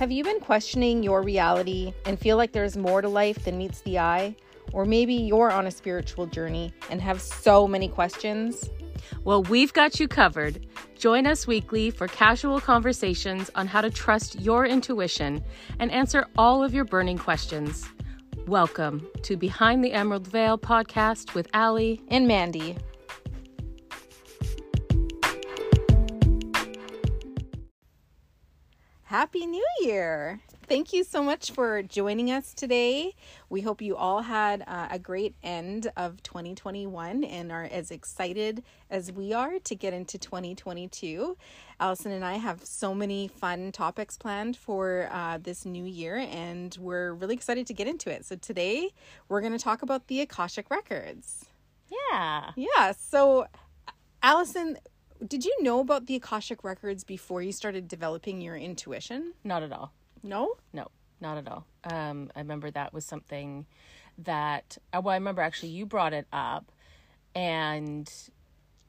Have you been questioning your reality and feel like there's more to life than meets the eye? Or maybe you're on a spiritual journey and have so many questions? Well, we've got you covered. Join us weekly for casual conversations on how to trust your intuition and answer all of your burning questions. Welcome to Behind the Emerald Veil podcast with Ali and Mandy. Happy New Year! Thank you so much for joining us today. We hope you all had uh, a great end of 2021 and are as excited as we are to get into 2022. Allison and I have so many fun topics planned for uh, this new year, and we're really excited to get into it. So, today we're going to talk about the Akashic Records. Yeah. Yeah. So, Allison, did you know about the Akashic records before you started developing your intuition? Not at all. No? No, not at all. Um, I remember that was something that, uh, well, I remember actually you brought it up, and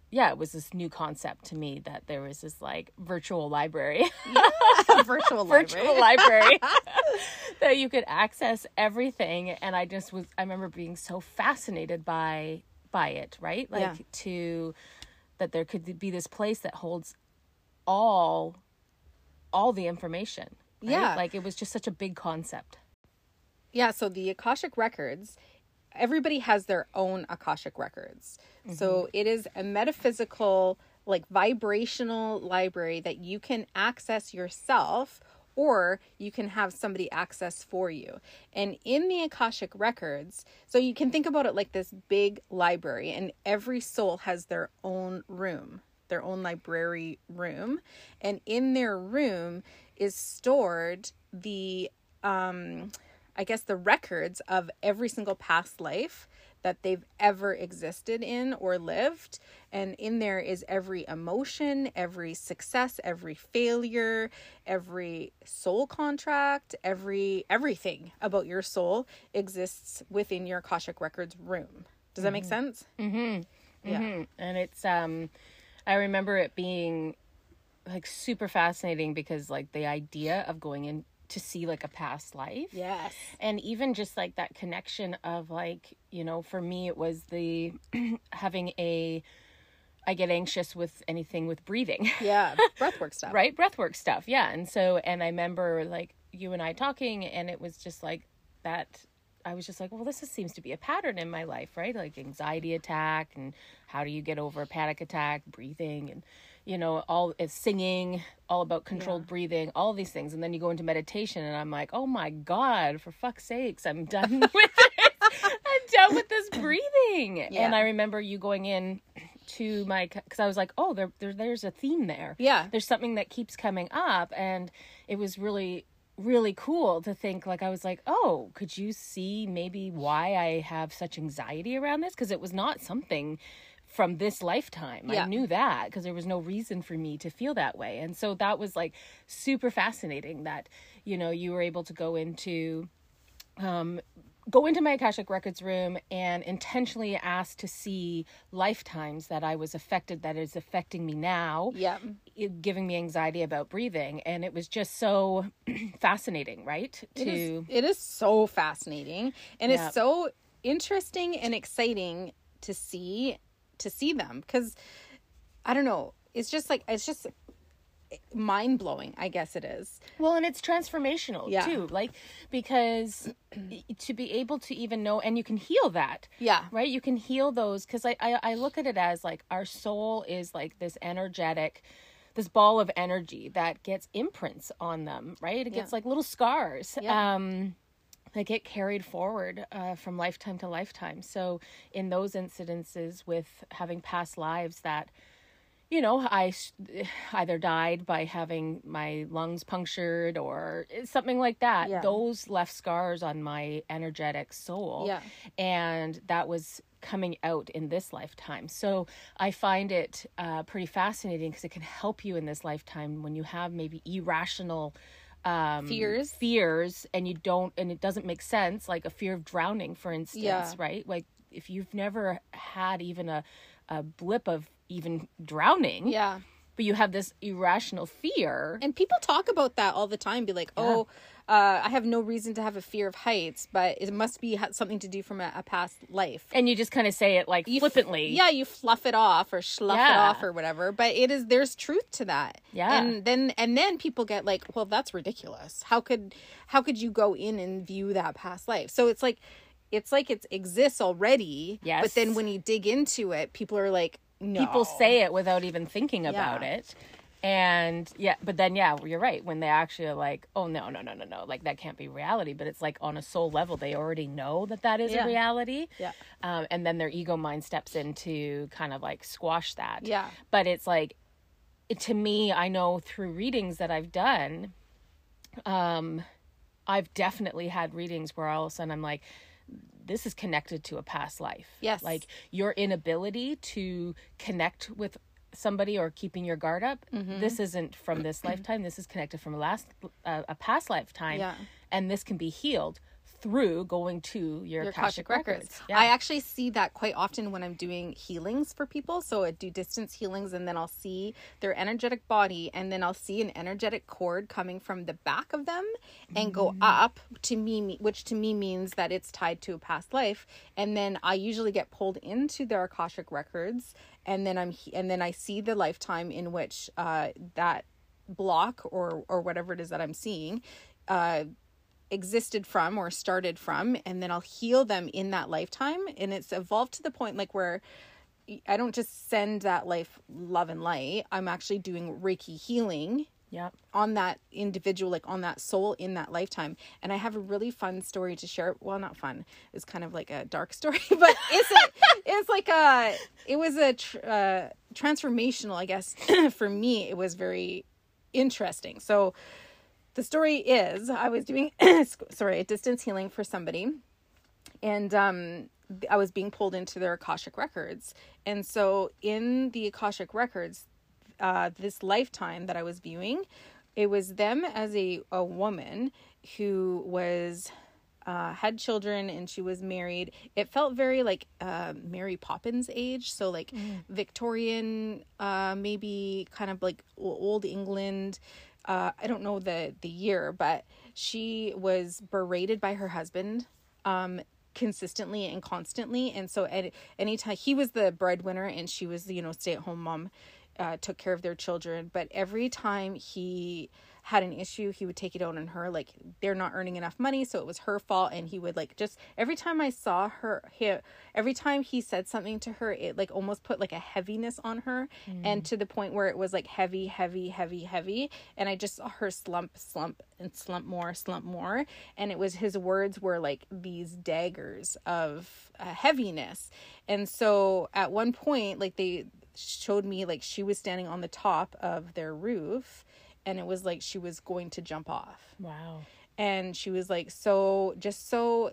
yeah, it was this new concept to me that there was this like virtual library. Yeah, virtual library. virtual library that you could access everything. And I just was, I remember being so fascinated by by it, right? Like Yeah. to that there could be this place that holds all all the information. right? Yeah. Like it was just such a big concept. Yeah, so the Akashic records, everybody has their own Akashic records. So mm-hmm. it is a metaphysical, like vibrational library that you can access yourself or you can have somebody access for you. And in the Akashic records, so you can think about it like this big library, and every soul has their own room, their own library room. And in their room is stored the um I guess the records of every single past life that they've ever existed in or lived. And in there is every emotion, every success, every failure, every soul contract, every everything about your soul exists within your Akashic Records room. Does that make sense? Mm-hmm. Yeah. Mhm. And it's um I remember it being like super fascinating because like the idea of going in to see like a past life. Yes. And even just like that connection of like, you know, for me it was the having a I get anxious with anything with breathing. Yeah. Breathwork stuff. right breathwork stuff yeah and so and i remember like you and i talking and it was just like that i was just like well this is, seems to be a pattern in my life right like anxiety attack and how do you get over a panic attack breathing and you know all it's singing all about controlled breathing all these things. And then you go into meditation and i'm like oh my god for fuck's sakes i'm done with it i'm done with this breathing. And i remember you going in to my because i was like oh there, there there's a theme there. Yeah. there's something that keeps coming up. And it was really really cool to think like i was like oh could you see maybe why i have such anxiety around this? Because it was not something from this lifetime Yeah. i knew that because there was no reason for me to feel that way and so that was like super fascinating that you know you were able to go into um go into my akashic records room and intentionally ask to see lifetimes that i was affected that is affecting me now Yeah. giving me anxiety about breathing and it was just so fascinating right It is, to it is so fascinating and Yeah. it's so interesting and exciting to see to see them because I don't know it's just like it's just mind blowing I guess it is well and it's transformational Yeah. too like because to be able to even know and you can heal that yeah right you can heal those because I, I i look at it as like our soul is like this energetic this ball of energy that gets imprints on them right it gets Yeah. like little scars Yeah. um that get carried forward uh, from lifetime to lifetime so in those incidences with having past lives that you know, I either died by having my lungs punctured or something like that. Yeah. Those left scars on my energetic soul. Yeah. And that was coming out in this lifetime. So I find it uh, pretty fascinating because it can help you in this lifetime when you have maybe irrational um Fears. fears and you don't and it doesn't make sense like a fear of drowning for instance Yeah. right like if you've never had even a a blip of even drowning yeah but you have this irrational fear. And people talk about that all the time. Be like, oh, uh, I have no reason to have a fear of heights, but it must be something to do from a, a past life. And you just kind of say it like You f- flippantly. yeah, you fluff it off or slough it off or whatever. But it is there's truth to that. Yeah. And then and then people get like, well, that's ridiculous. How could how could you go in and view that past life? So it's like it's like it exists already. Yes. But then when you dig into it, people are like, no. People say it without even thinking about Yeah. it. And yeah, but then yeah, you're right. When they actually are like, oh no, no, no, no, no, like that can't be reality. But it's like on a soul level, they already know that that is Yeah. a reality. Yeah. Um, and then their ego mind steps in to kind of like squash that. Yeah. But it's like, it, to me, I know through readings that I've done, um, I've definitely had readings where all of a sudden I'm like, this is connected to a past life. Yes. Like your inability to connect with somebody or keeping your guard up. Mm-hmm. This isn't from this lifetime. This is connected from a last uh, a past lifetime. Yeah. And this can be healed through going to your, your Akashic, Akashic records. records. Yeah. I actually see that quite often when I'm doing healings for people. So I do distance healings and then I'll see their energetic body and then I'll see an energetic cord coming from the back of them and go up to me which to me means that it's tied to a past life and then I usually get pulled into their Akashic records and then I'm and then I see the lifetime in which uh that block or or whatever it is that I'm seeing uh existed from or started from and then I'll heal them in that lifetime. And it's evolved to the point like where I don't just send that life love and light. I'm actually doing reiki healing yeah. on that individual like on that soul in that lifetime. And I have a really fun story to share. Well not fun. It's kind of like a dark story but it's a, it's like a it was a tr- uh, transformational I guess for me it was very interesting. So the story is I was doing sorry a distance healing for somebody and um I was being pulled into their Akashic records. And so in the Akashic records uh this lifetime that I was viewing, it was them as a a woman who was uh, had children and she was married. It felt very like uh, Mary Poppins age, so like Victorian, uh, maybe kind of like old England. Uh, I don't know the the year, but she was berated by her husband um, consistently and constantly, and so at any time he was the breadwinner and she was you know stay at home mom, uh, took care of their children. But every time he had an issue, he would take it out on her. Like they're not earning enough money, so it was her fault. And he would like just every time I saw her, he, every time he said something to her, it like almost put like a heaviness on her, and to the point where it was like heavy, heavy, heavy, heavy. And I just saw her slump, slump, and slump more, slump more. And it was his words were like these daggers of uh, heaviness. And so at one point, like they showed me like she was standing on the top of their roof and it was like she was going to jump off Wow. and she was like so just so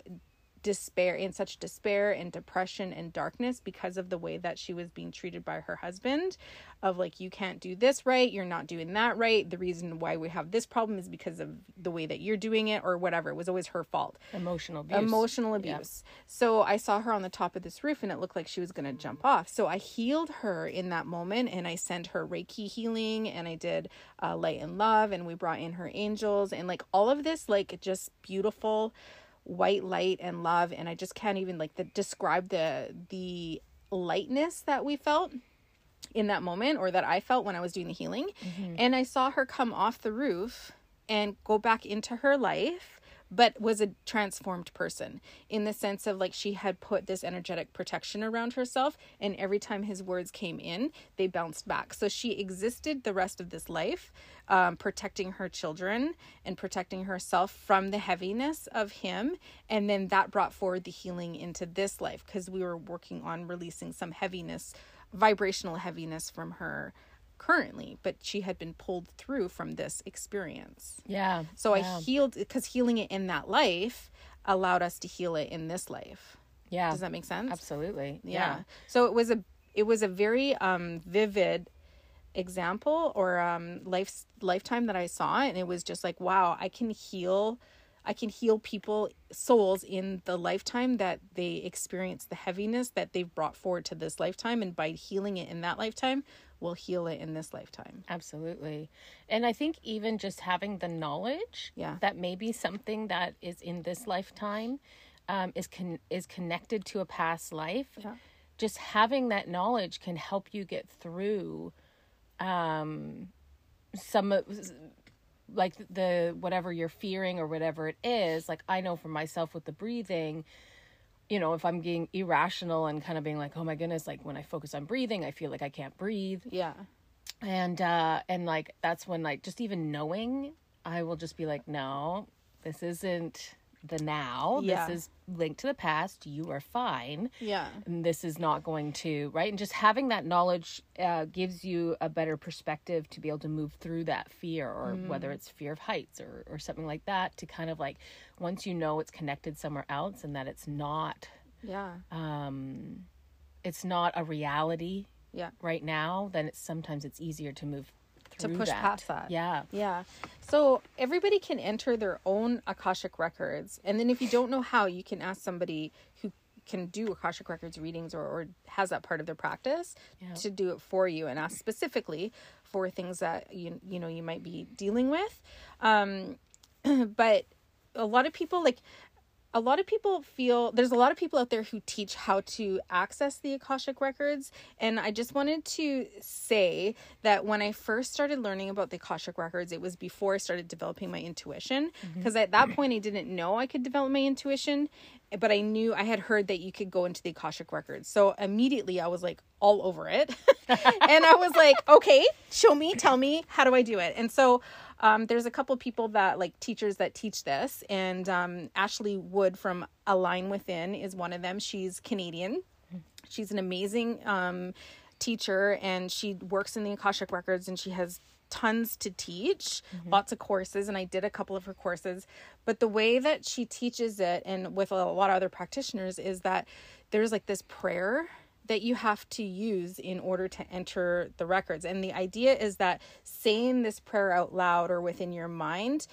despair in such despair and depression and darkness because of the way that she was being treated by her husband of like you can't do this right you're not doing that right the reason why we have this problem is because of the way that you're doing it or whatever it was always her fault Emotional abuse. emotional abuse. So I saw her on the top of this roof and it looked like she was going to jump off. So I healed her in that moment and I sent her Reiki healing and I did uh, light and love and we brought in her angels and like all of this, like just beautiful white light and love. And I just can't even like the, describe the, the lightness that we felt in that moment or that I felt when I was doing the healing. Mm-hmm. And I saw her come off the roof and go back into her life but was a transformed person in the sense of like she had put this energetic protection around herself and every time his words came in they bounced back. So she existed the rest of this life um, protecting her children and protecting herself from the heaviness of him and then that brought forward the healing into this life because we were working on releasing some heaviness vibrational heaviness from her currently but she had been pulled through from this experience Yeah. so yeah. I healed because healing it in that life allowed us to heal it in this life. Yeah. Does that make sense? Absolutely. Yeah. So it was a it was a very um vivid example or um life lifetime that I saw and it was just like wow, I can heal I can heal people souls in the lifetime that they experience the heaviness that they've brought forward to this lifetime and by healing it in that lifetime will heal it in this lifetime. Absolutely. And I think even just having the knowledge Yeah. that maybe something that is in this lifetime um, is con- is connected to a past life. Yeah. Just having that knowledge can help you get through um, some of like the whatever you're fearing or whatever it is. Like I know for myself with the breathing, you know, if I'm being irrational and kind of being like, oh my goodness, like when I focus on breathing, I feel like I can't breathe Yeah. and uh and like that's when like just even knowing i will just be like no this isn't the now Yeah. this is linked to the past you are fine Yeah. and this is not going to right and just having that knowledge uh, gives you a better perspective to be able to move through that fear or whether it's fear of heights or or something like that to kind of like once you know it's connected somewhere else and that it's not Yeah. um it's not a reality Yeah. right now, then it's sometimes it's easier to move To push that. past that. Yeah. Yeah. So everybody can enter their own Akashic records. And then if you don't know how, you can ask somebody who can do Akashic records readings or, or has that part of their practice Yeah. to do it for you and ask specifically for things that you you know you might be dealing with. Um but a lot of people like a lot of people feel there's a lot of people out there who teach how to access the Akashic records. And I just wanted to say that when I first started learning about the Akashic records, it was before I started developing my intuition. Mm-hmm. Because at that point, I didn't know I could develop my intuition, but I knew I had heard that you could go into the Akashic records. So immediately I was like all over it. and I was like, okay, show me, tell me, how do I do it? And so um, there's a couple people that like teachers that teach this, and um, Ashley Wood from Align Within is one of them. She's Canadian. She's an amazing um, teacher, and she works in the Akashic Records, and she has tons to teach, lots of courses, and I did a couple of her courses. But the way that she teaches it, and with a lot of other practitioners, is that there's like this prayer that you have to use in order to enter the records. And the idea is that saying this prayer out loud or within your mind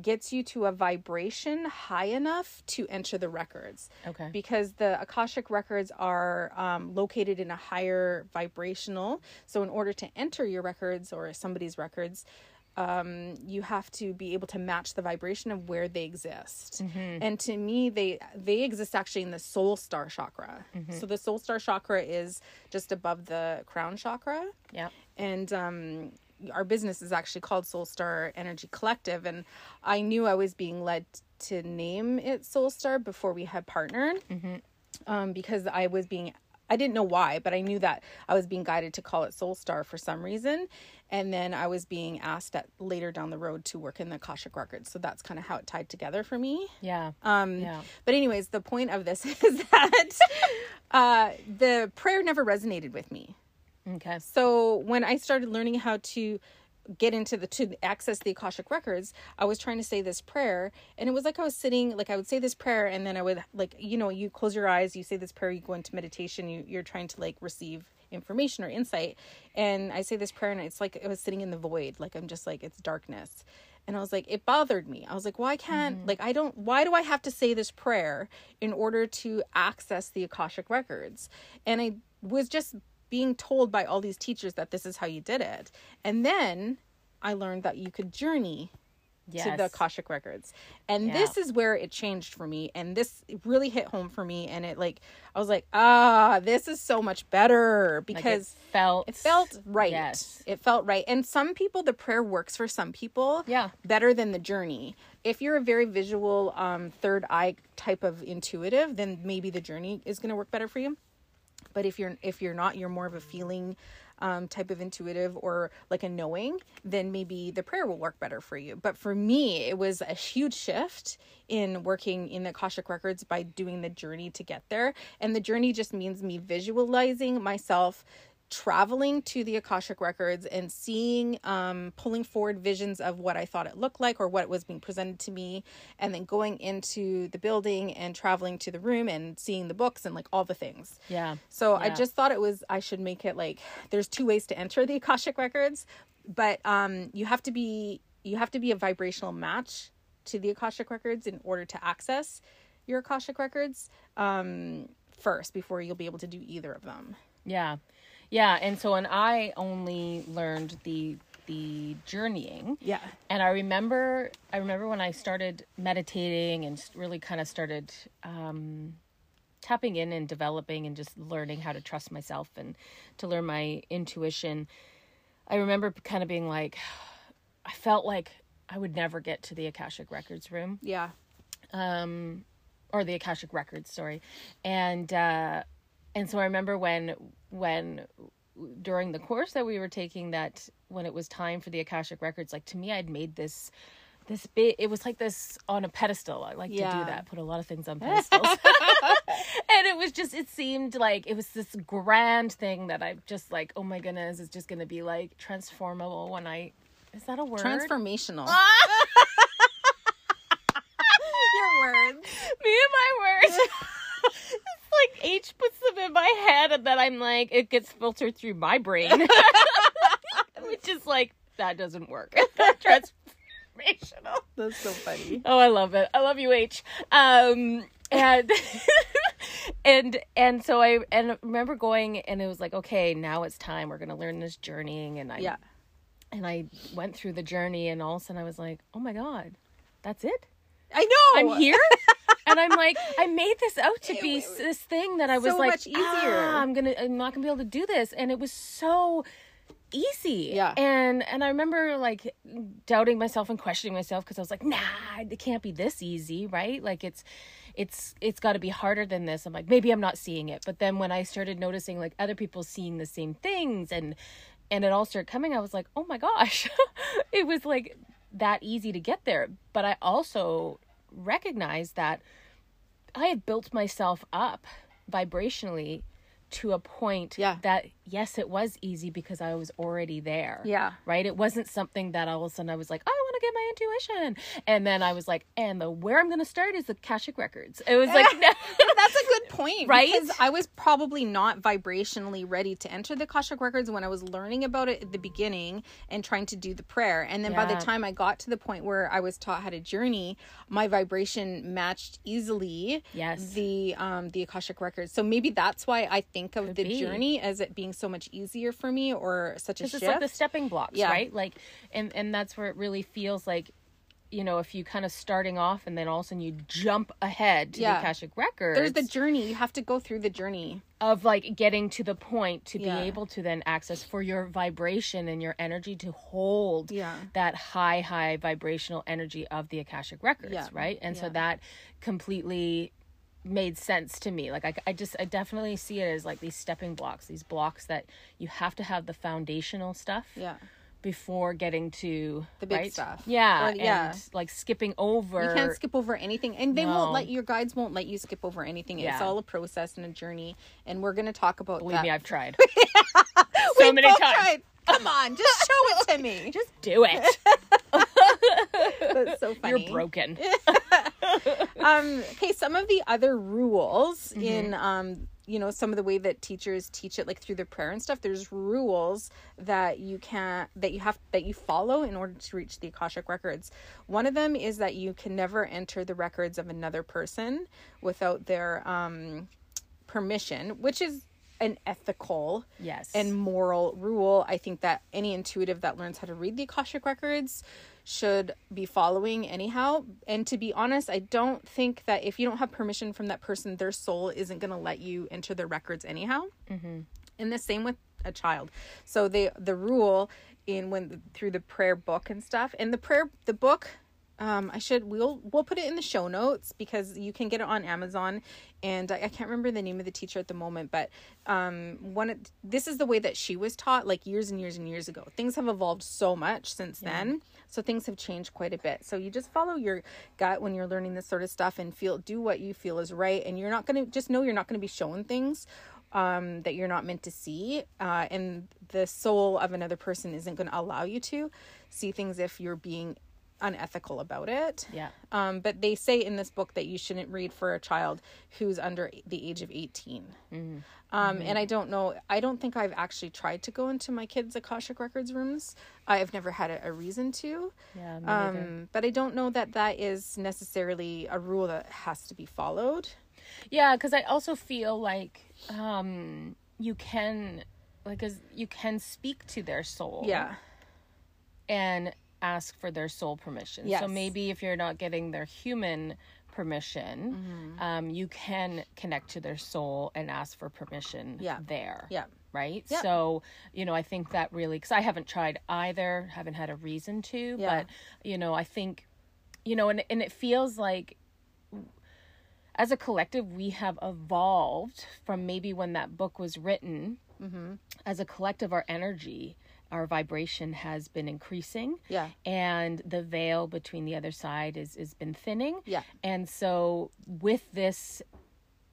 gets you to a vibration high enough to enter the records. Okay. Because the Akashic records are um, located in a higher vibrational. So, in order to enter your records or somebody's records, um, you have to be able to match the vibration of where they exist. And to me, they they exist actually in the soul star chakra. So the soul star chakra is just above the crown chakra Yeah. and um, our business is actually called Soul Star Energy Collective. And I knew I was being led to name it Soul Star before we had partnered, um, because I was being. I didn't know why, but I knew that I was being guided to call it Soul Star for some reason. And then I was being asked at later down the road to work in the Akashic Records. So that's kind of how it tied together for me. Yeah. Um, Yeah. But anyways, the point of this is that uh, the prayer never resonated with me. Okay. So when I started learning how to get into the to access the akashic records i was trying to say this prayer and it was like i was sitting like i would say this prayer and then i would like you know you close your eyes you say this prayer you go into meditation you, you're trying to like receive information or insight. And i say this prayer and it's like i was sitting in the void like i'm just like it's darkness. And i was like it bothered me. I was like why can't mm-hmm. like i don't why do i have to say this prayer in order to access the akashic records? And i was just being told by all these teachers that this is how you did it. And then I learned that you could journey Yes. to the Akashic records. And Yeah. this is where it changed for me. And this really hit home for me. And it like, I was like, ah, this is so much better Like, because it felt it felt right. Yes. It felt right. And some people, the prayer works for some people Yeah. better than the journey. If you're a very visual, um, third eye type of intuitive, then maybe the journey is going to work better for you. But if you're if you're not, you're more of a feeling um, type of intuitive or like a knowing, then maybe the prayer will work better for you. But for me, it was a huge shift in working in the Akashic Records by doing the journey to get there. And the journey just means me visualizing myself traveling to the Akashic Records and seeing, um, pulling forward visions of what I thought it looked like or what was being presented to me, and then going into the building and traveling to the room and seeing the books and like all the things. Yeah. So I just thought it was I should make it like there's two ways to enter the Akashic records, but um you have to be you have to be a vibrational match to the Akashic records in order to access your Akashic records um first before you'll be able to do either of them. Yeah. Yeah, and so and I only learned the the journeying. Yeah. And I remember I remember when I started meditating and really kind of started um tapping in and developing and just learning how to trust myself and to learn my intuition. I remember kind of being like I felt like I would never get to the Akashic Records room Yeah. um or the akashic records sorry and uh and so i remember when when during the course that we were taking that when it was time for the akashic records like to me i'd made this this big it was like this on a pedestal i like to do that put a lot of things on pedestals and it was just it seemed like it was this grand thing that i just like oh my goodness it's just gonna be like transformable when i is that a word Transformational. Your words. me and my words. it's like H puts in my head, and then I'm like, it gets filtered through my brain, which is like that doesn't work. Transformational. That's so funny. Oh, I love it. I love you, H. Um, and and and so I and I remember going, and it was like, okay, now it's time. We're gonna learn this journeying, and I Yeah. and I went through the journey, and all of a sudden I was like, oh my god, that's it. I know. I'm here. And I'm like, I made this out to be s- this thing that I was So like, much easier. "Ah, I'm gonna, I'm not gonna be able to do this, and it was so easy. Yeah. And and I remember like doubting myself and questioning myself because I was like, nah, it can't be this easy, right? Like it's. It's it's got to be harder than this. I'm like maybe I'm not seeing it, but then when I started noticing like other people seeing the same things and and it all started coming, I was like, oh my gosh, it was like that easy to get there. But I also recognized that I had built myself up vibrationally to a point Yeah. that yes, it was easy because I was already there. Yeah. Right? It wasn't something that all of a sudden I was like, oh, I want to get my intuition. And then I was like, and the where I'm gonna start is the Akashic Records. It was like That's a good point, Right? Because I was probably not vibrationally ready to enter the Akashic Records when I was learning about it at the beginning and trying to do the prayer. And then by the time I got to the point where I was taught how to journey, my vibration matched easily Yes. the um the Akashic Records. So maybe that's why I think of the be. journey as it being so much easier for me or such a shift. it's like the stepping blocks Yeah. right like and and that's where it really feels like you know if you kind of starting off and then all of a sudden you jump ahead to Yeah. the akashic records There's the journey. You have to go through the journey. of like getting to the point to Yeah. be able to then access for your vibration and your energy to hold Yeah. that high high vibrational energy of the akashic records Yeah. right and so that completely made sense to me like I, I just i definitely see it as like these stepping blocks these blocks that you have to have the foundational stuff Yeah. Before getting to The big right? stuff. Yeah, Or- yeah. and like skipping over. You can't skip over anything, and they No. won't let your guides won't let you skip over anything. It's all a process and a journey, and we're going to talk about Believe that. me, I've tried We so many both times. tried. Come on, just show it to me. Just do it. That's so funny. You're broken. um okay some of the other rules Mm-hmm. in um you know some of the way that teachers teach it like through the prayer and stuff there's rules that you can't that you have that you follow in order to reach the akashic records one of them is that you can never enter the records of another person without their um permission which is an ethical Yes. and moral rule I think that any intuitive that learns how to read the Akashic records should be following anyhow. And to be honest, I don't think that if you don't have permission from that person, their soul isn't going to let you enter the records anyhow. Mm-hmm. And the same with a child. So the the rule in when through the prayer book and stuff, and the prayer the book. Um, I should we'll we'll put it in the show notes because you can get it on Amazon, and I, I can't remember the name of the teacher at the moment, but um, one of, this is the way that she was taught like years and years and years ago. Things have evolved so much since then, so things have changed quite a bit. So you just follow your gut when you're learning this sort of stuff and feel do what you feel is right, and you're not gonna just know you're not gonna be shown things um, that you're not meant to see, uh, and the soul of another person isn't going to allow you to see things if you're being unethical about it. Yeah. Um, but they say in this book that you shouldn't read for a child who's under the age of 18. Um, And I don't know, I don't think I've actually tried to go into my kids' Akashic Records rooms. I've never had a, a reason to. Yeah. Um, but I don't know that that is necessarily a rule that has to be followed. Yeah, because I also feel like um, you can like as you can speak to their soul Yeah. and ask for their soul permission. Yes. So maybe if you're not getting their human permission, Mm-hmm. um, you can connect to their soul and ask for permission Yeah. there. Yeah. Right. Yeah. So, you know, I think that really, because I haven't tried either, haven't had a reason to, Yeah. but, you know, I think, you know, and, and it feels like as a collective, we have evolved from maybe when that book was written. Mm-hmm. As a collective, our energy, our vibration has been increasing Yeah. and the veil between the other side is has been thinning Yeah. and so with this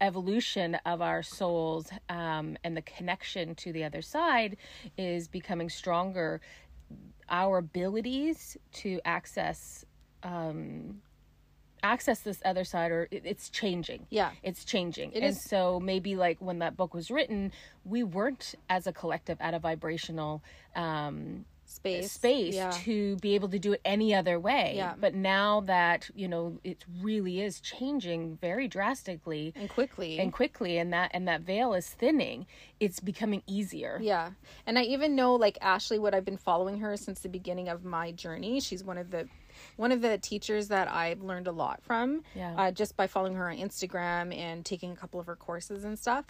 evolution of our souls um, and the connection to the other side is becoming stronger our abilities to access um, access this other side or it, it's changing Yeah. it's changing It and is- so maybe like when that book was written we weren't as a collective at a vibrational um Space. space Yeah. to be able to do it any other way. Yeah. But now that, you know, it really is changing very drastically and quickly. and quickly and that and that veil is thinning, it's becoming easier. Yeah. And I even know like Ashley what I've been following her since the beginning of my journey. She's one of the one of the teachers that I've learned a lot from Yeah. uh, just by following her on Instagram and taking a couple of her courses and stuff.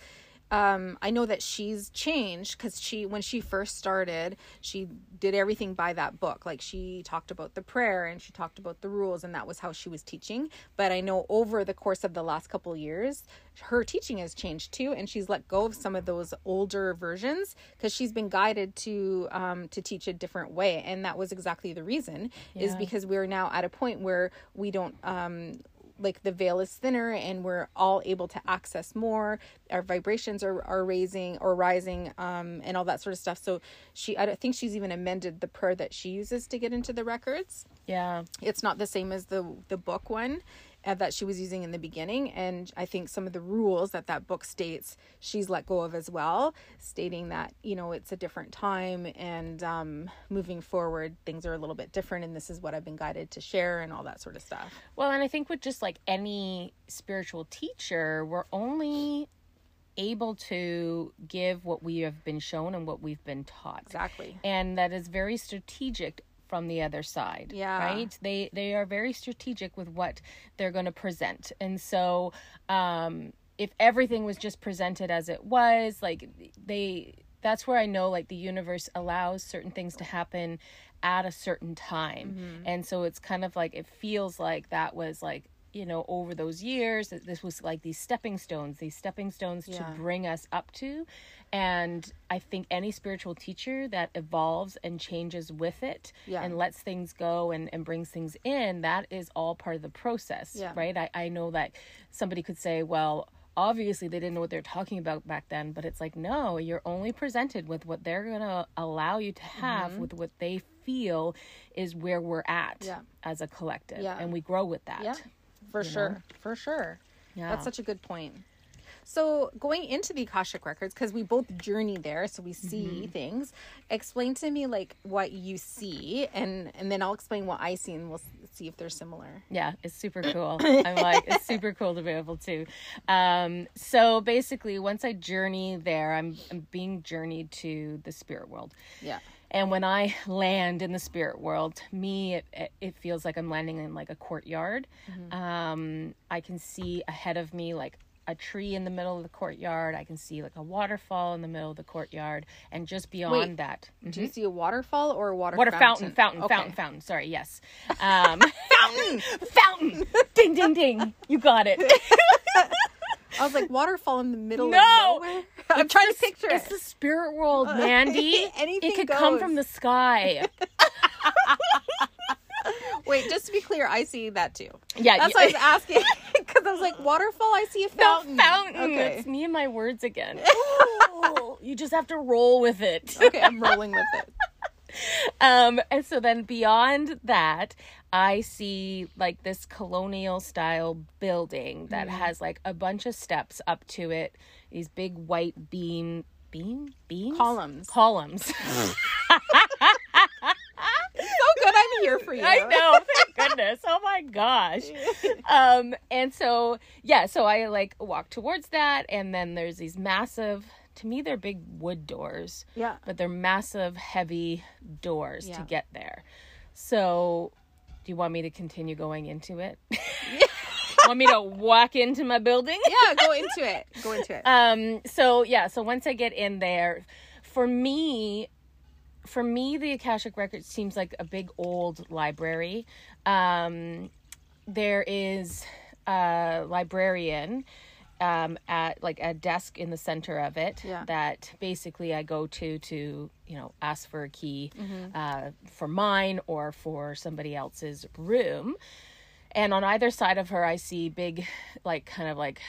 Um, I know that she's changed because she, when she first started, she did everything by that book. Like she talked about the prayer and she talked about the rules, and that was how she was teaching. But I know over the course of the last couple years, her teaching has changed too, and she's let go of some of those older versions because she's been guided to um, to teach a different way, and that was exactly the reason is because we're now at a point where we don't um, like the veil is thinner and we're all able to access more. Our vibrations are, are raising or rising um, and all that sort of stuff. So she i don't think she's even amended the prayer that she uses to get into the records. Yeah. it's not the same as the the book one uh, that she was using in the beginning and i think some of the rules that that book states she's let go of as well stating that you know it's a different time and um, moving forward things are a little bit different and this is what i've been guided to share and all that sort of stuff. Well, and I think with just like any spiritual teacher, we're only able to give what we have been shown and what we've been taught. exactly. And that is very strategic from the other side Yeah. right? They they are very strategic with what they're going to present. And so um if everything was just presented as it was like they that's where i know like the universe allows certain things to happen at a certain time. And so it's kind of like it feels like that was like you know over those years that this was like these stepping stones these stepping stones Yeah. to bring us up to and i think any spiritual teacher that evolves and changes with it Yeah. and lets things go and, and brings things in that is all part of the process Yeah. right I, I know that somebody could say well obviously they didn't know what they're talking about back then but it's like no you're only presented with what they're gonna allow you to have with what they feel is where we're at Mm-hmm. Yeah. as a collective Yeah. and we grow with that Yeah, for sure. For sure. Yeah. That's such a good point. So, going into the Akashic records, because we both journey there, so we see Mm-hmm. things. Explain to me like what you see, and and then I'll explain what I see, and we'll see if they're similar. Yeah, it's super cool. I'm like, it's super cool to be able to. Um, so basically, once I journey there, I'm, I'm being journeyed to the spirit world. Yeah, And when I land in the spirit world, me, it, it, it feels like I'm landing in like a courtyard. Um, I can see ahead of me like a tree in the middle of the courtyard. I can see like a waterfall in the middle of the courtyard, and just beyond Wait, that, do you see a waterfall or a water water fountain, fountain, Okay. fountain, fountain. Sorry, yes, um, fountain, fountain. Ding, ding, ding. You got it. I was like waterfall in the middle. No! I'm trying to picture It's it. the spirit world, Mandy. Anything it could come from the sky. Wait, just to be clear, I see that too. Yeah, That's y- why I was asking because I was like waterfall. I see a the fountain. fountain. Okay. It's me and my words again. Ooh, you just have to roll with it. okay, I'm rolling with it. Um, and so then beyond that, I see like this colonial style building that Mm-hmm. has like a bunch of steps up to it. These big white beam beam beams Columns. columns. So good, I'm here for you. I know. Thank goodness. Oh my gosh. Um, and so yeah, so I like walk towards that, and then there's these massive to me they're big wood doors, Yeah. but they're massive, heavy doors Yeah. to get there. So, do you want me to continue going into it? want me to walk into my building? Yeah, go into it. Go into it. Um, so yeah, so once I get in there, for me, for me, the Akashic Record seems like a big old library. Um, there is a librarian um, at like a desk in the center of it Yeah. that basically I go to to you know ask for a key uh, for mine or for somebody else's room. And on either side of her, I see big, like kind of like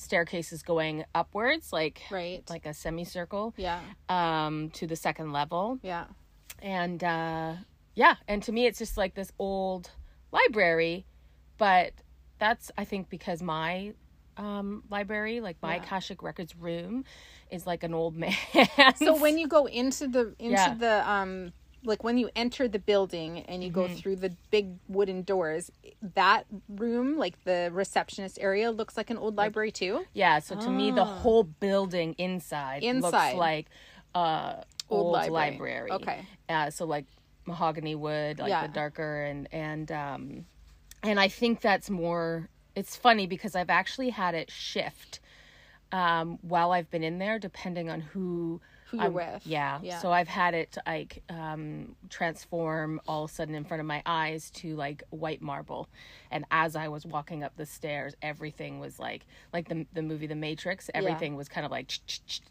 staircases going upwards, like right. like a semicircle, yeah. um, to the second level Yeah. and uh yeah and to me it's just like this old library but that's i think because my um library like my Yeah. akashic records room is like an old man So when you go into the into Yeah. the um like when you enter the building and you go Mm-hmm. through the big wooden doors, that room, like the receptionist area, looks like an old library too. yeah so to me the whole building inside, Ah. Inside. looks like uh Old old, library. library. Okay. uh so like mahogany wood like Yeah. the darker and and um and i think that's more it's funny because i've actually had it shift um while i've been in there depending on who Who you're I'm- with. yeah. Yeah. So I've had it like um transform all of a sudden in front of my eyes to like white marble. And as I was walking up the stairs, everything was like like the the movie The Matrix, everything was kind of like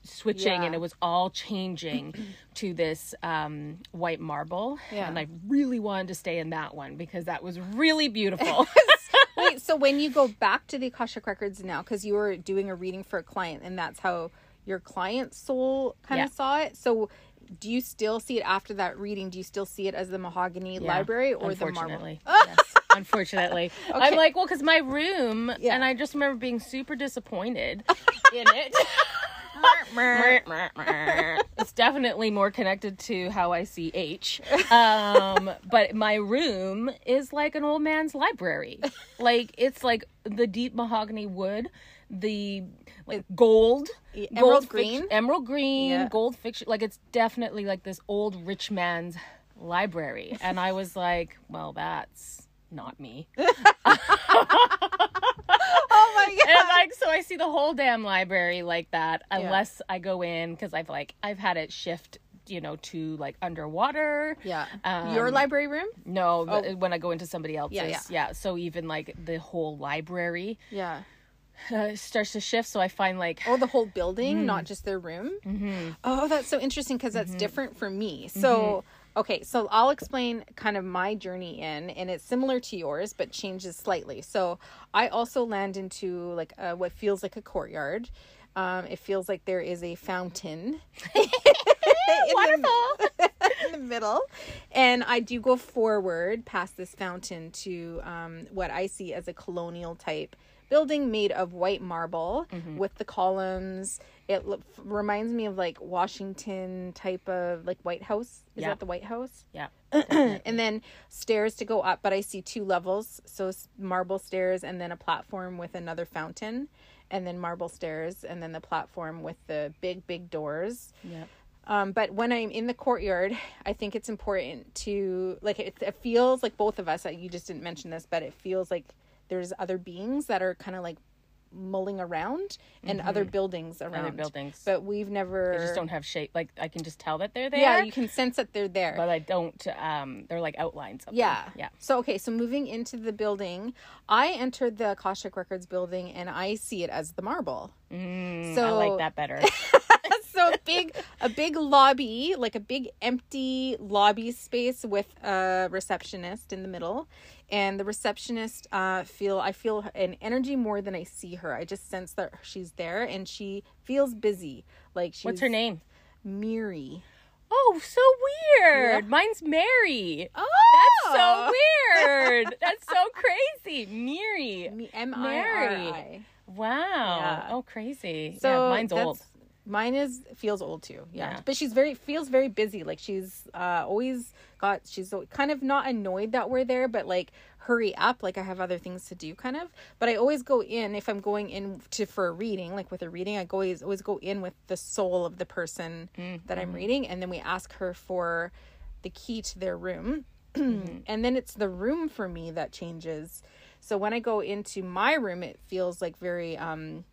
switching Yeah. and it was all changing to this um white marble. Yeah. And I really wanted to stay in that one because that was really beautiful. Wait, so when you go back to the Akashic Records now, because you were doing a reading for a client, and that's how your client's soul kind Yeah. of saw it. So, do you still see it after that reading? Do you still see it as the mahogany Yeah, library or the marble? unfortunately. yes, unfortunately. I'm like, well, because my room, Yeah. and I just remember being super disappointed in it. it's definitely more connected to how I see H. Um, but my room is like an old man's library. Like it's like the deep mahogany wood, the like gold, Yeah, gold emerald fic- green? emerald green, Yeah. gold fiction. Like it's definitely like this old rich man's library. And I was like, well, that's not me. Oh my god! and like so i see the whole damn library like that unless i go in because i've like i've had it shift you know to like underwater Yeah. Um, Your library room? no Oh. when i go into somebody else's Yeah, yeah. so even like the whole library Yeah. Uh, starts to shift so i find like Oh, the whole building, Mm-hmm. not just their room. Oh, that's so interesting because that's different for me. So, okay, so I'll explain kind of my journey in, and it's similar to yours, but changes slightly. So, I also land into like a, what feels like a courtyard. Um, it feels like there is a fountain. Wonderful. in the middle. And I do go forward past this fountain to um, what I see as a colonial type building made of white marble with the columns. It lo- reminds me of like Washington type of like White House. Is Yeah. that the White House? yeah and then stairs to go up, but I see two levels. So marble stairs and then a platform with another fountain. And then marble stairs and then the platform with the big, big doors. yeah Um, but when I'm in the courtyard, I think it's important to like it, it feels like both of us. You just didn't mention this, but it feels like there's other beings that are kind of like mulling around and other buildings around. Mm-hmm. other buildings But we've never. they just don't have shape like i can just tell that they're there yeah, you can sense that they're there. but i don't um they're like outlines of them. Yeah. yeah So okay, so moving into the building, I entered the Akashic Records building and I see it as the marble. Mm, So i like that better so big a big lobby, like a big empty lobby space with a receptionist in the middle. And the receptionist uh feel I feel an energy more than I see her. I just sense that she's there and she feels busy. Like she's what's her name Miri. oh so weird mine's mary Oh That's so weird. That's so crazy. Miri. M I R I. Wow. Yeah. Oh, crazy. So yeah, mine's old. Mine is feels old too. Yeah. Yeah. But she's very feels very busy. Like she's uh always got she's kind of not annoyed that we're there, but like hurry up, like I have other things to do kind of. But I always go in if I'm going in to for a reading, like with a reading, I go always always go in with the soul of the person that I'm reading and then we ask her for the key to their room. and then it's the room for me that changes. So when I go into my room, it feels like very um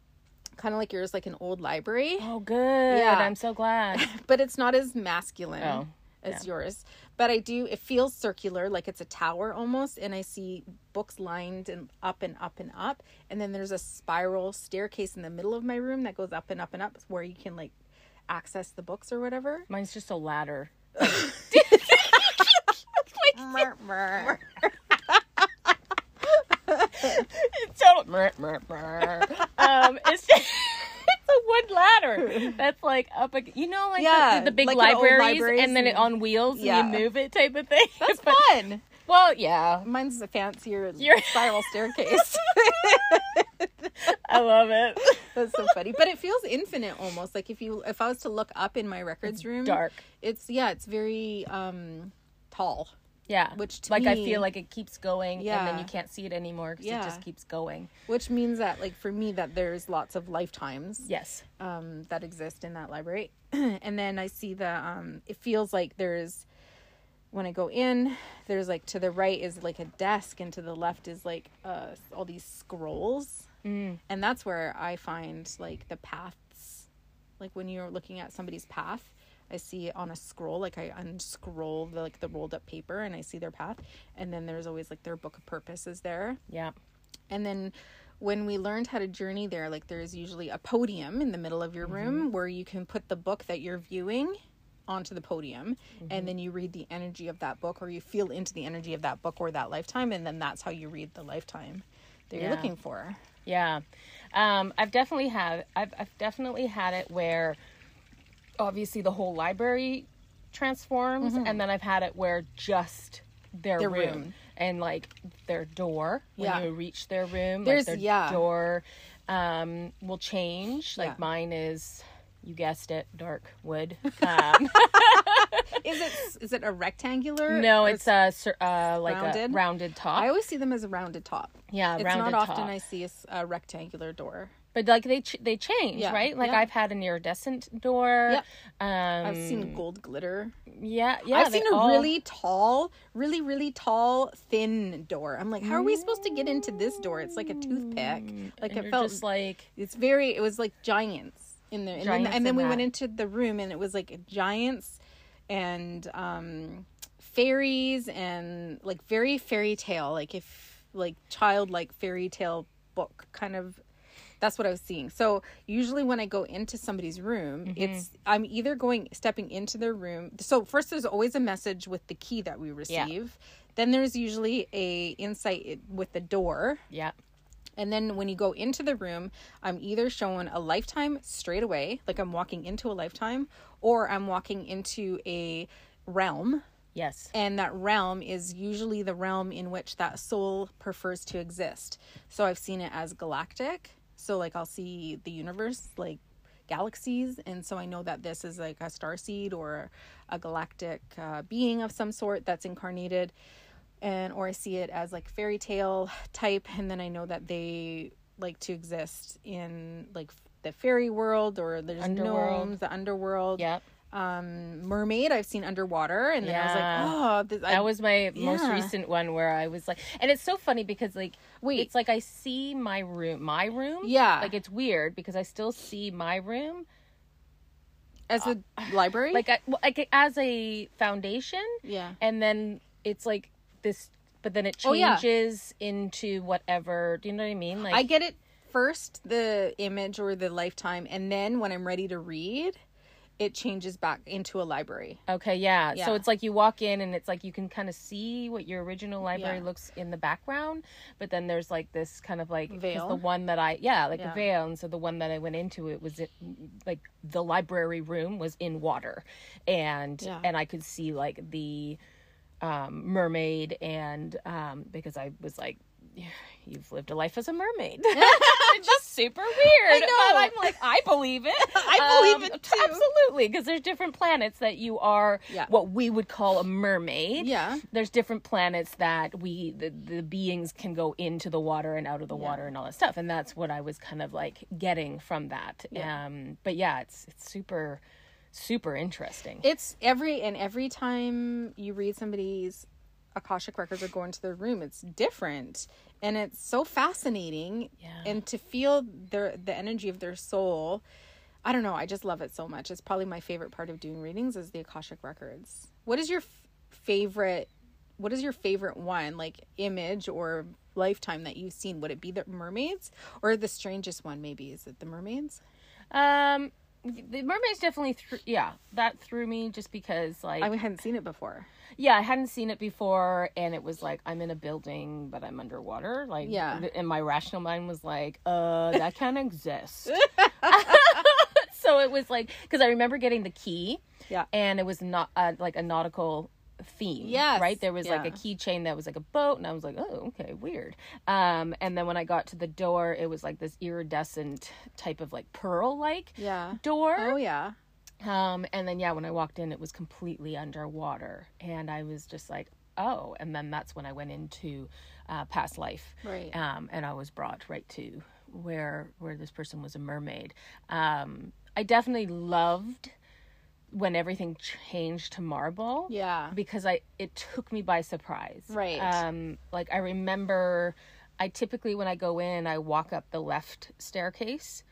kind of like yours like an old library Oh, good. Yeah. I'm so glad. but it's not as masculine Oh, as yours. But I do it feels circular, like it's a tower almost, and I see books lined and up and up and up, and then there's a spiral staircase in the middle of my room that goes up and up and up, where you can like access the books or whatever. Mine's just a ladder. It's so mer, um, it's just, it's a wood ladder that's like up. ag- You know, like Yeah, the, the big like libraries, libraries and then it on wheels Yeah. and you move it type of thing. That's But- fun. Well, yeah, Mine's a fancier You're- spiral staircase. I love it. That's so funny. But it feels infinite almost. Like if you if I was to look up in my records room, Dark. It's yeah, it's very um tall. Yeah, Which like I feel like it keeps going, and then you can't see it anymore because Yeah. it just keeps going. Which means that like for me that there's lots of lifetimes Yes. um that exist in that library. and then I see the um it feels like there's when I go in, there's like to the right is like a desk and to the left is like uh all these scrolls. Mm. And that's where I find like the paths. Like when you're looking at somebody's path, I see it on a scroll, like I unscroll the like the rolled up paper and I see their path. And then there's always like their book of purpose is there. Yeah. And then when we learned how to journey there, like there's usually a podium in the middle of your room where you can put the book that you're viewing onto the podium and then you read the energy of that book or you feel into the energy of that book or that lifetime and then that's how you read the lifetime that you're looking for. Yeah. Um, I've definitely had I've I've definitely had it where obviously the whole library transforms and then I've had it where just their, Their room. room. and like their door when Yeah. you reach their room There's- like their yeah. door um will change like Yeah. mine is you guessed it dark wood um Is it is it a rectangular? no it's a uh like a rounded? rounded top I always see them as a rounded top. yeah It's rounded not often. I see a rectangular door. But like they ch- they change Yeah, right like yeah. i've had an iridescent door Yep. um I've seen gold glitter. Yeah, yeah. I've seen a all- really tall, really really tall, thin door. I'm like, how are we supposed to get into this door? It's like a toothpick. Like and it felt like it's very. It was like giants in there, and then, and then we that. went into the room, and it was like giants and um fairies and like very fairy tale, like if like childlike fairy tale book kind of that's what I was seeing. So usually when I go into somebody's room, Mm-hmm. it's I'm either going stepping into their room. So first there's always a message with the key that we receive. Then there's usually a insight with the door. yeah, And then when you go into the room, I'm either shown a lifetime straight away, like I'm walking into a lifetime, or I'm walking into a realm yes, and that realm is usually the realm in which that soul prefers to exist. So I've seen it as galactic. So like I'll see the universe like galaxies and so I know that this is like a star seed or a galactic uh, being of some sort that's incarnated and or I see it as like fairy tale type and then I know that they like to exist in like the fairy world or there's Underworld. gnomes the underworld yeah. Um mermaid i've seen underwater and then i was like oh this, I, That was my most recent one where I was like, and it's so funny because like, Wait. it's like I see my room, my room. Yeah. like it's weird because I still see my room, as a library like I, like as a foundation, yeah and then it's like this, but then it Oh, yeah. changes into whatever. Do you know what I mean? Like i get it first the image or the lifetime and then when i'm ready to read it changes back into a library Okay, yeah. So it's like you walk in and it's like you can kind of see what your original library Yeah. looks in the background, but then there's like this kind of like Veil. the one that I yeah, like Yeah. a veil. And so the one that I went into it was it, like the library room was in water, and Yeah. and I could see like the um mermaid and um because I was like you've lived a life as a mermaid. it's just super weird. I know. But I'm like, I believe it. I believe it too. Absolutely, because there's different planets that you are Yeah. what we would call a mermaid. Yeah. There's different planets that we the, the beings can go into the water and out of the water and all that stuff, and that's what I was kind of like getting from that. Yeah. Um, but yeah, it's it's super super interesting. It's every and every time you read somebody's Akashic records or go into their room, it's different. And it's so fascinating. Yeah. And to feel their the energy of their soul. I don't know, I just love it so much. It's probably my favorite part of doing readings is the Akashic records. What is your f- favorite what is your favorite one like image or lifetime that you've seen? Would it be the mermaids or the strangest one maybe? Is it the mermaids? Um, the mermaids definitely threw. Yeah, that threw me just because like I hadn't seen it before. yeah, I hadn't seen it before, and it was like I'm in a building, but I'm underwater. Like Yeah. and my rational mind was like, uh, that can't exist. so it was like because I remember getting the key. Yeah. and it was not uh, like a nautical theme. Yes, right. There was like a keychain that was like a boat, and I was like, oh, okay, weird. Um, and then when I got to the door, it was like this iridescent type of like pearl like Yeah. door. Oh yeah. Um, and then yeah, when I walked in, it was completely underwater, and I was just like, oh. And then that's when I went into uh, past life, Right. um, and I was brought right to where where this person was a mermaid. Um, I definitely loved when everything changed to marble Yeah. because I it took me by surprise. Right. Um like I remember I typically when I go in I walk up the left staircase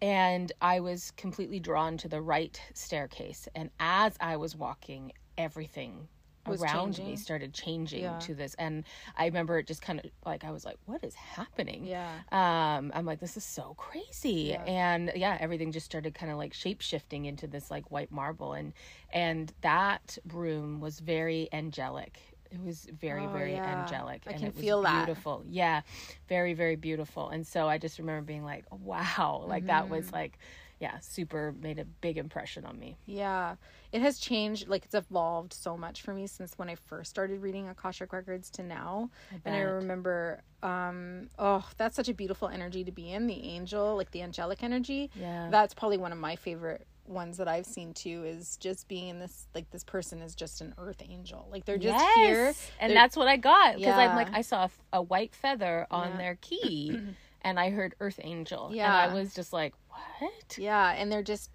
and I was completely drawn to the right staircase and as I was walking everything Around me started changing Yeah. to this and I remember it just kind of like I was like what is happening? Yeah. um i'm like this is so crazy Yeah. and yeah everything just started kind of like shape shifting into this like white marble and and that room was very angelic it was very Oh, very yeah. angelic I and can it was feel that. beautiful yeah very very beautiful and so i just remember being like wow like that was Mm-hmm. like yeah super made a big impression on me Yeah. It has changed, like it's evolved so much for me since when I first started reading Akashic Records to now. and I remember, um, oh, that's such a beautiful energy to be in, the angel, like the angelic energy. Yeah. That's probably one of my favorite ones that I've seen too is just being in this like this person is just an earth angel. Like they're just here. and They're- that's what I got because I'm like I saw a, a white feather on Yeah. their key, and I heard Earth Angel, and Yeah. I was just like, what? Yeah, and they're just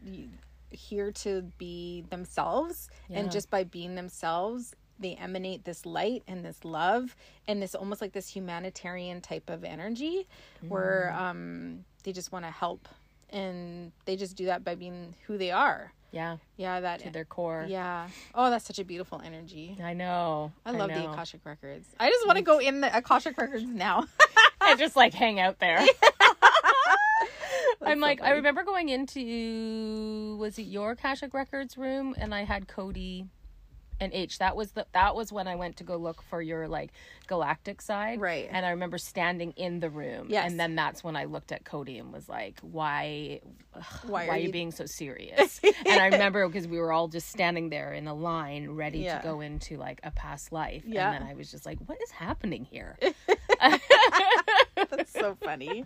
here to be themselves, Yeah. and just by being themselves, they emanate this light and this love and this almost like this humanitarian type of energy, where Mm. um they just want to help, and they just do that by being who they are. Yeah, Yeah, that. to their core. yeah. Oh, that's such a beautiful energy. I know. I love the know. Akashic records. I just want to go in the Akashic records now. and just like hang out there. I'm like, I remember going into was it your Akashic Records room, and I had Cody and H. That was the that was when I went to go look for your like galactic side, Right. And I remember standing in the room, Yes. and then that's when I looked at Cody and was like, why, ugh, Why why, are you- being so serious? and I remember because we were all just standing there in a line, ready Yeah. to go into like a past life, Yeah. and then I was just like, what is happening here? That's so funny.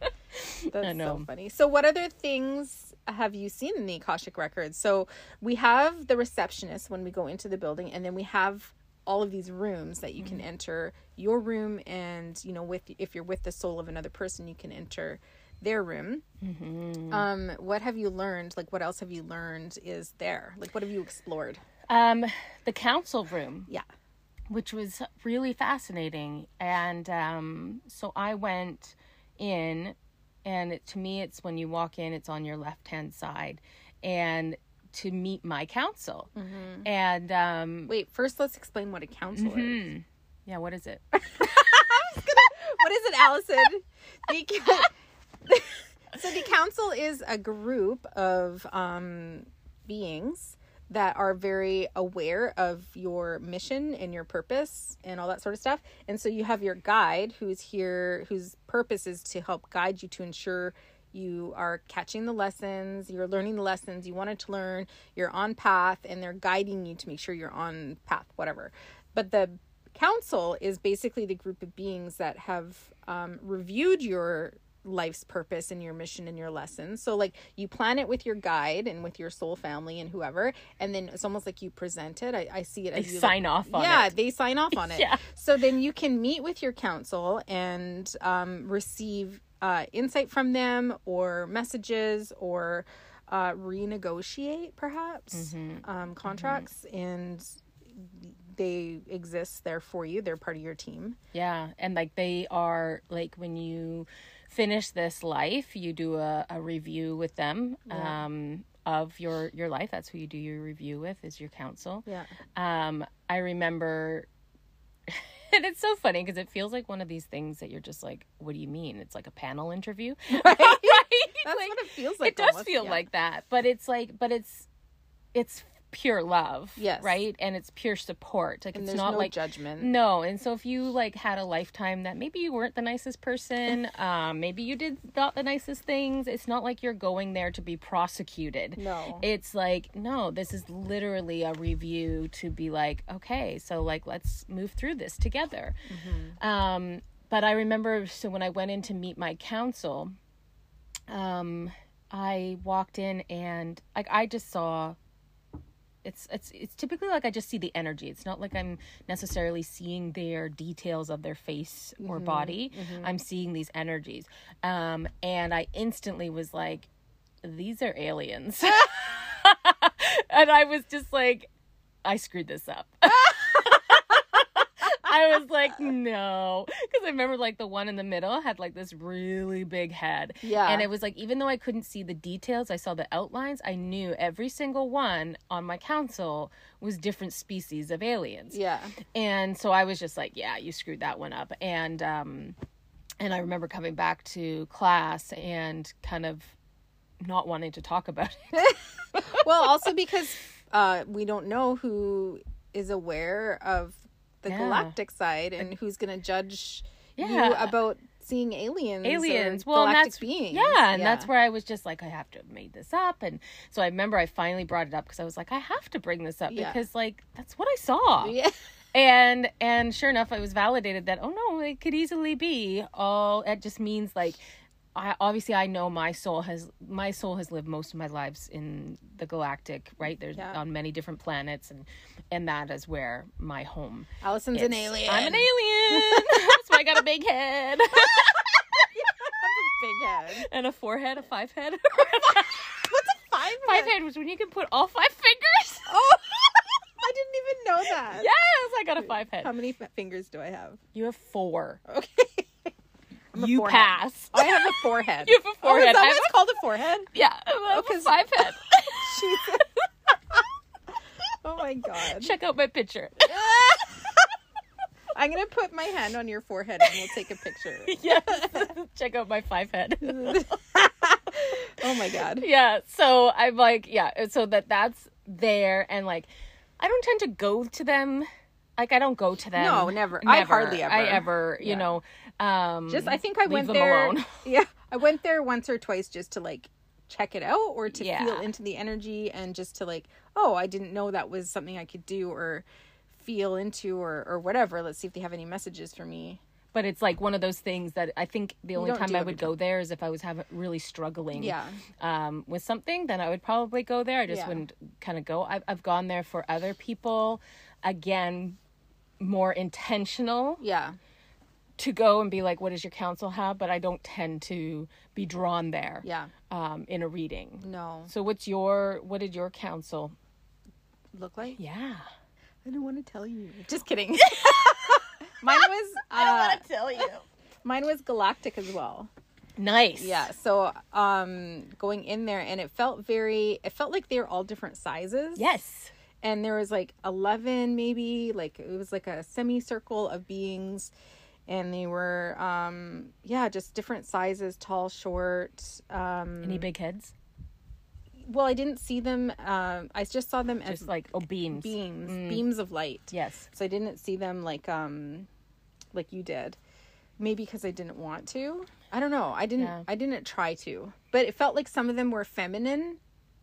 That's so funny. So, what other things have you seen in the Akashic records? So, we have the receptionist when we go into the building, and then we have all of these rooms that you can Mm-hmm. enter your room, and you know, with if you're with the soul of another person, you can enter their room. Mm-hmm. Um, what have you learned? Like, what else have you learned is there? Like, what have you explored? Um, the council room. Yeah. Which was really fascinating. And um, so I went in, and it, to me, it's when you walk in, it's on your left hand side, and to meet my council. And um, Wait, first let's explain what a council is. hmm. yeah, what is it? what is it, Allison? The, so the council is a group of um, beings that are very aware of your mission and your purpose and all that sort of stuff. And so you have your guide who's here, whose purpose is to help guide you to ensure you are catching the lessons, you're learning the lessons you wanted to learn, you're on path, and they're guiding you to make sure you're on path, whatever. But the council is basically the group of beings that have um, reviewed your life's purpose and your mission and your lessons. So like you plan it with your guide and with your soul family and whoever, and then it's almost like you present it. I, I see it They as you sign off on yeah, it. they sign off on it. Yeah. So then you can meet with your council and um, receive uh, insight from them or messages or uh, renegotiate perhaps Mm-hmm. um, contracts and they exist there for you. They're part of your team. Yeah, and like they are like when you finish this life, you do a, a review with them um, of your your life. That's who you do your review with is your council. Yeah. Um, I remember, and it's so funny because it feels like one of these things that you're just like, what do you mean? It's like a panel interview, right? That's Like, what it feels like. it does almost, feel yeah. like that, but it's like, but it's it's pure love, Yes. right? And it's pure support. Like and it's not no like judgment. no, and so if you like had a lifetime that maybe you weren't the nicest person, um, maybe you did not the nicest things, it's not like you're going there to be prosecuted. No. It's like, no, this is literally a review to be like, okay, so like let's move through this together. Um, but I remember so when I went in to meet my council, um, I walked in and like I just saw it's it's it's typically like I just see the energy. It's not like I'm necessarily seeing their details of their face or body. I'm seeing these energies. Um and I instantly was like these are aliens. and I was just like I screwed this up. I was like, no. Because I remember, like, the one in the middle had, like, this really big head. Yeah. And it was like, even though I couldn't see the details, I saw the outlines, I knew every single one on my council was different species of aliens. Yeah. And so I was just like, yeah, you screwed that one up. And, um, and I remember coming back to class and kind of not wanting to talk about it. well, also because uh, we don't know who is aware of the Yeah. galactic side and who's going to judge you about seeing aliens. aliens. Well, and that's beings. yeah, and that's where I was just like, I have to have made this up, and so I remember I finally brought it up because I was like, I have to bring this up Yeah. because like that's what I saw, Yeah. and and sure enough, it was validated that oh no, it could easily be all. It just means like. I, obviously, I know my soul has my soul has lived most of my lives in the galactic, right? There's Yeah. on many different planets, and and that is where my home. Allison's an alien. I'm an alien, so I got a big head. That's a big head. and a forehead, a five head. What's a five? head? five head? head was when you can put all five fingers. Oh, I didn't even know that. Yes, I got a five head. How many f- fingers do I have? You have four. Okay. You forehead. pass. Oh, I have a forehead. You have a Oh, is forehead. that I what have it's called a forehead? Yeah, I have oh, five head. Jesus. oh my god. Check out my picture. I'm gonna put my hand on your forehead and we'll take a picture. yes, check out my five head. oh my god. yeah, so I'm like, yeah, so that that's there, and like, I don't tend to go to them. Like I don't go to them. No, never. I hardly ever. I ever. you Yeah. know. Um, Just I think I leave went them there. alone. Yeah, I went there once or twice just to like check it out or to Yeah. feel into the energy and just to like, oh, I didn't know that was something I could do or feel into or or whatever. Let's see if they have any messages for me. but it's like one of those things that I think the only time I would go there is if I was having really struggling Yeah. um, with something, then I would probably go there. I just Yeah. wouldn't kind of go. I've, I've gone there for other people, again, more intentional Yeah. to go and be like, what does your council have? But I don't tend to be drawn there Yeah. um, in a reading. No. So what's your, what did your council? Look like? Yeah. I don't want to tell you. Just kidding. mine was uh, I don't want to tell you. mine was galactic as well. Nice. Yeah. So um going in there and it felt very it felt like they were all different sizes. Yes. And there was like 11 maybe like it was like a semicircle of beings and they were um yeah just different sizes tall short um Any big heads? well i didn't see them um i just saw them as like, oh, beams. beams Mm. beams of light Yes. so i didn't see them like um like you did maybe because i didn't want to i don't know i didn't Yeah. i didn't try to but it felt like some of them were feminine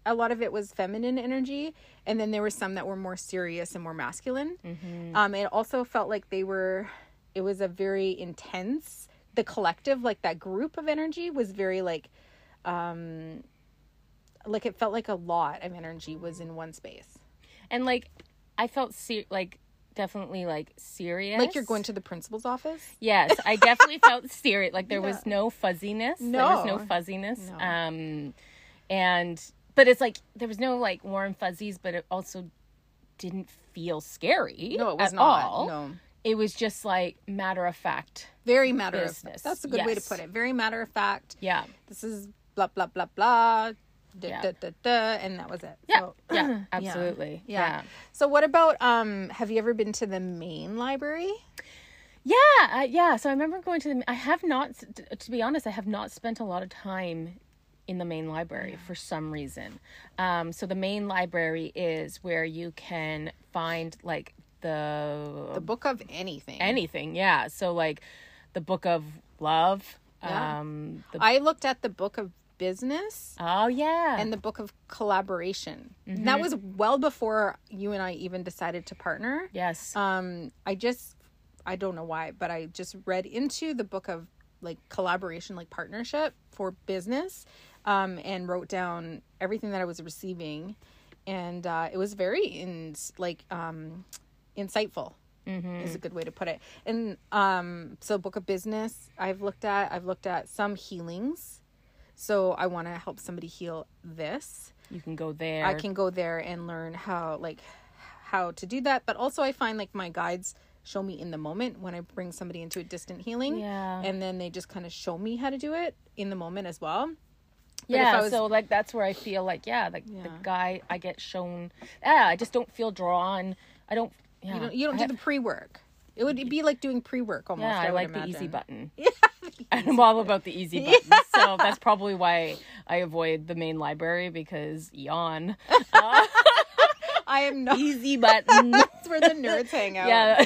a lot of it was feminine energy, and then there were some that were more serious and more masculine. Um, it also felt like they were. It was a very intense. The collective, like that group of energy, was very like, um, like it felt like a lot of energy was in one space. and like I felt ser- like definitely like serious. Like you're going to the principal's office. Yes, I definitely felt serious. Like there Yeah. was no fuzziness. No. There was no No. fuzziness. No. Um, and but it's like there was no like warm fuzzies, but it also didn't feel scary. No, it was not. all. No. it was just like matter of fact. Very matter of Business. fact. That's a good way to put it. Very matter of fact. Yeah, This is blah blah blah blah. Da, Yeah. da, da, da, and that was it. yeah, So- yeah, absolutely. Yeah. yeah. So what about um have you ever been to the main library? Yeah, uh, yeah. So I remember going to the. I have not, to be honest, I have not spent a lot of time in the main library for some reason. Um, so the main library is where you can find like the, The book of anything. anything. Yeah. So like the book of love. Yeah. Um. The, I looked at the book of business oh yeah. and the book of collaboration. Mm-hmm. That was well before you and I even decided to partner. yes. Um I just I don't know why, but I just read into the book of like collaboration, like partnership for business, um, and wrote down everything that I was receiving, and uh, it was very in like um, insightful. Is a good way to put it. And um, so, book of business, I've looked at. I've looked at some healings. So I want to help somebody heal this. you can go there. I can go there and learn how like how to do that. But also I find like my guides show me in the moment when I bring somebody into a distant healing. Yeah. And then they just kind of show me how to do it in the moment as well. Yeah, I was- so like that's where I feel like yeah, like the guy I get shown. Yeah, I just don't feel drawn. I don't. Yeah, You don't you don't I do have- the pre work. It would be like doing pre work almost. Yeah, I, would like the easy button. Yeah. I'm all about the easy button. So that's probably why I avoid the main library because yawn. Uh, I am not Easy button. that's where the nerds hang out. yeah.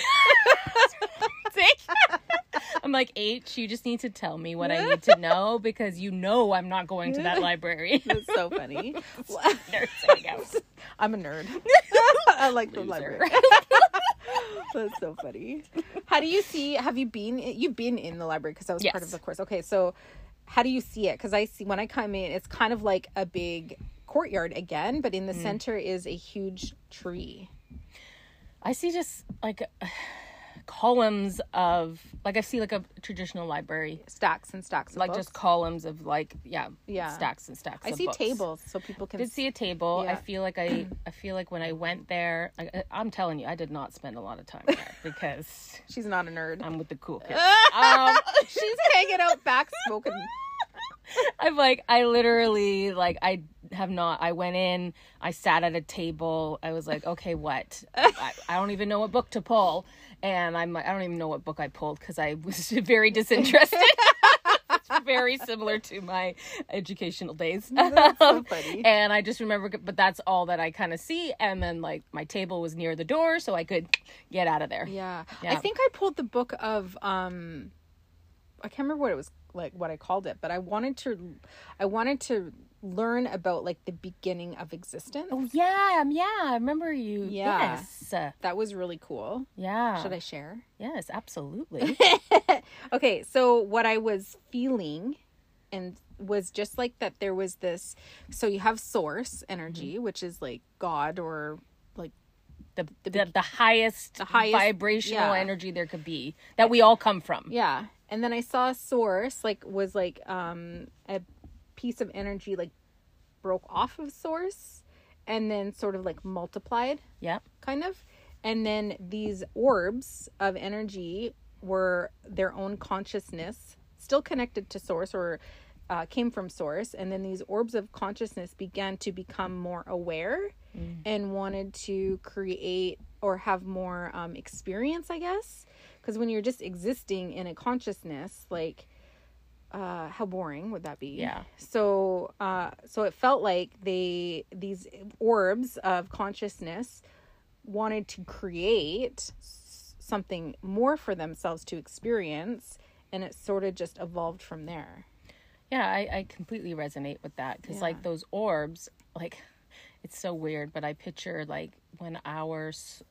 I'm like, H, you just need to tell me what I need to know because you know I'm not going to that library. That's so funny. Nerds. I'm a nerd. I like the Loser. library. That's so funny. How do you see? Have you been? You've been in the library because I was part of the course. Okay, so how do you see it? Because I see when I come in, it's kind of like a big courtyard again, but in the Mm. center is a huge tree. I see just like columns of like I see like a traditional library, Stacks and stacks. Of like books. just columns of like yeah, Yeah. stacks and stacks. I see books. tables so people can. did see a table. I feel like I I feel like when I went there, I, I'm telling you, I did not spend a lot of time there because She's not a nerd. I'm with the cool kids. um, She's hanging out back smoking. I'm like, I literally like I have not. I went in, I sat at a table. I was like, okay, what? I, I don't even know what book to pull, and I'm I don't even know what book I pulled because I was very disinterested. very similar to my educational days. That's so funny. and I just remember, but that's all that I kind of see. And then like my table was near the door, so I could get out of there. Yeah. I think I pulled the book of um I can't remember what it was like what I called it, but I wanted to I wanted to learn about like the beginning of existence. Oh yeah, yeah. I remember you. Yeah. Yes. That was really cool. yeah. Should I share? Yes, absolutely. Okay, so what I was feeling and was just like that there was this so you have source energy, Mm-hmm. which is like God or like the the, the, highest, the highest- vibrational yeah. energy there could be that we all come from. Yeah. And then I saw a source like was like um a piece of energy like broke off of source and then sort of like multiplied Yeah. kind of. And then these orbs of energy were their own consciousness, still connected to source or uh, came from source. And then these orbs of consciousness began to become more aware and wanted to create or have more um, experience, I guess. Because when you're just existing in a consciousness, like, uh, how boring would that be? Yeah. So, uh, so it felt like they these orbs of consciousness wanted to create something more for themselves to experience, and it sort of just evolved from there. Yeah, I, I completely resonate with that because Yeah. like those orbs, like it's so weird, but I picture like when our s-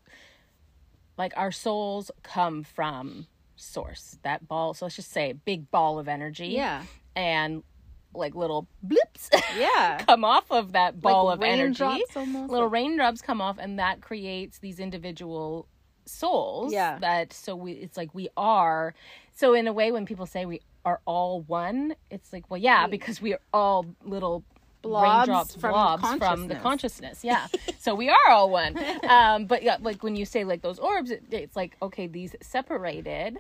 like our souls come from source, that ball. So let's just say big ball of energy. Yeah. And like little blips Yeah. come off of that ball Like of energy. almost, Little raindrops come off and that creates these individual souls Yeah. that so we it's like we are so in a way when people say we are all one it's like well yeah because we are all little Blobs raindrops from blobs from the consciousness. consciousness yeah so we are all one um but yeah like when you say like those orbs it, it's like okay these separated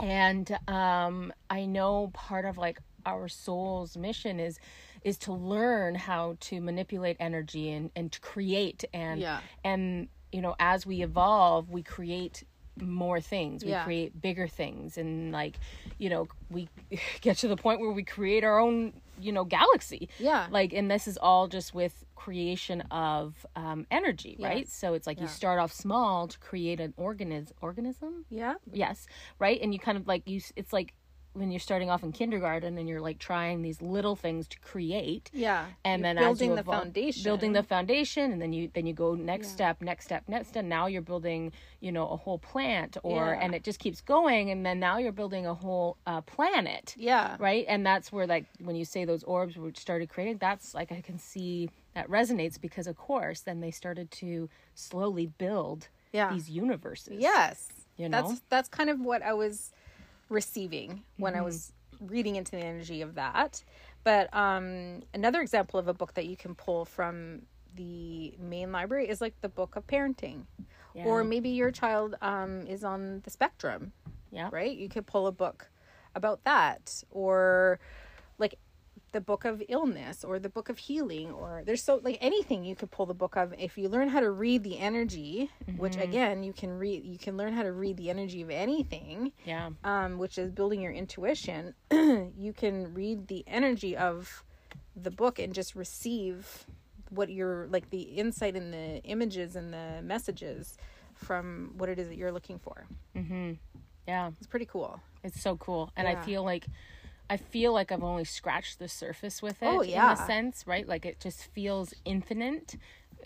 and um i know part of like our soul's mission is is to learn how to manipulate energy and and to create and Yeah. and you know as we evolve we create more things we Yeah. create bigger things and like you know we get to the point where we create our own you know galaxy. Yeah. like and this is all just with creation of um energy right? So it's like you start off small to create an organism organism? Yeah. yes. Right? And you kind of like you it's like when you're starting off in kindergarten and you're like trying these little things to create Yeah. and You're then building the evolve- foundation. building the foundation and then you then you go next Yeah. step next step next step now you're building you know a whole plant or Yeah. and it just keeps going and then now you're building a whole uh, planet Yeah. right and that's where like when you say those orbs were started creating that's like i can see that resonates because of course then they started to slowly build Yeah. these universes Yes. You know That's that's kind of what I was receiving when Mm-hmm. I was reading into the energy of that. But um another example of a book that you can pull from the main library is like the book of parenting. Or maybe your child um is on the spectrum, yeah right? You could pull a book about that or like the book of illness or the book of healing or there's so like anything you could pull the book of if you learn how to read the energy which again you can read you can learn how to read the energy of anything yeah. um, which is building your intuition you can read the energy of the book and just receive what you're like the insight and the images and the messages from what it is that you're looking for. Mhm yeah. It's pretty cool. It's so cool. And I feel like I feel like I've only scratched the surface with it Oh, in a sense, right? Like it just feels infinite.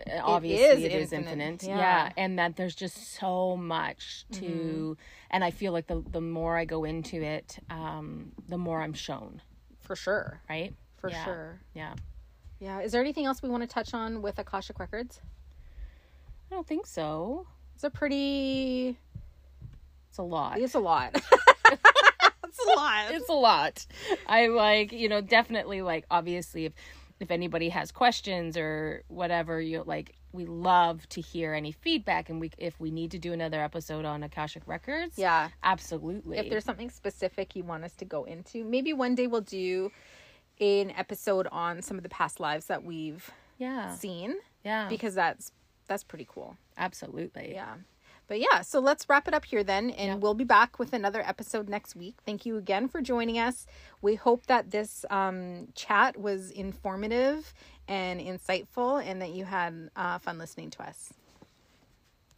Uh, Obviously is it is infinite, infinite. yeah. Yeah. And that there's just so much to Mm-hmm. and I feel like the the more I go into it, um, the more I'm shown, for sure right? for Yeah. sure Yeah. Yeah. Is there anything else we want to touch on with Akashic Records? I don't think so. It's a pretty. It's a lot. It's a lot. it's a lot. it's a lot. I like, you know, definitely like obviously if if anybody has questions or whatever, you like we love to hear any feedback and we if we need to do another episode on Akashic Records. Yeah. Absolutely. If there's something specific you want us to go into, maybe one day we'll do an episode on some of the past lives that we've Yeah. seen Yeah. because that's that's pretty cool. absolutely. Yeah. But yeah, so let's wrap it up here then, and we'll be back with another episode next week. Thank you again for joining us. We hope that this um, chat was informative and insightful, and that you had uh, fun listening to us.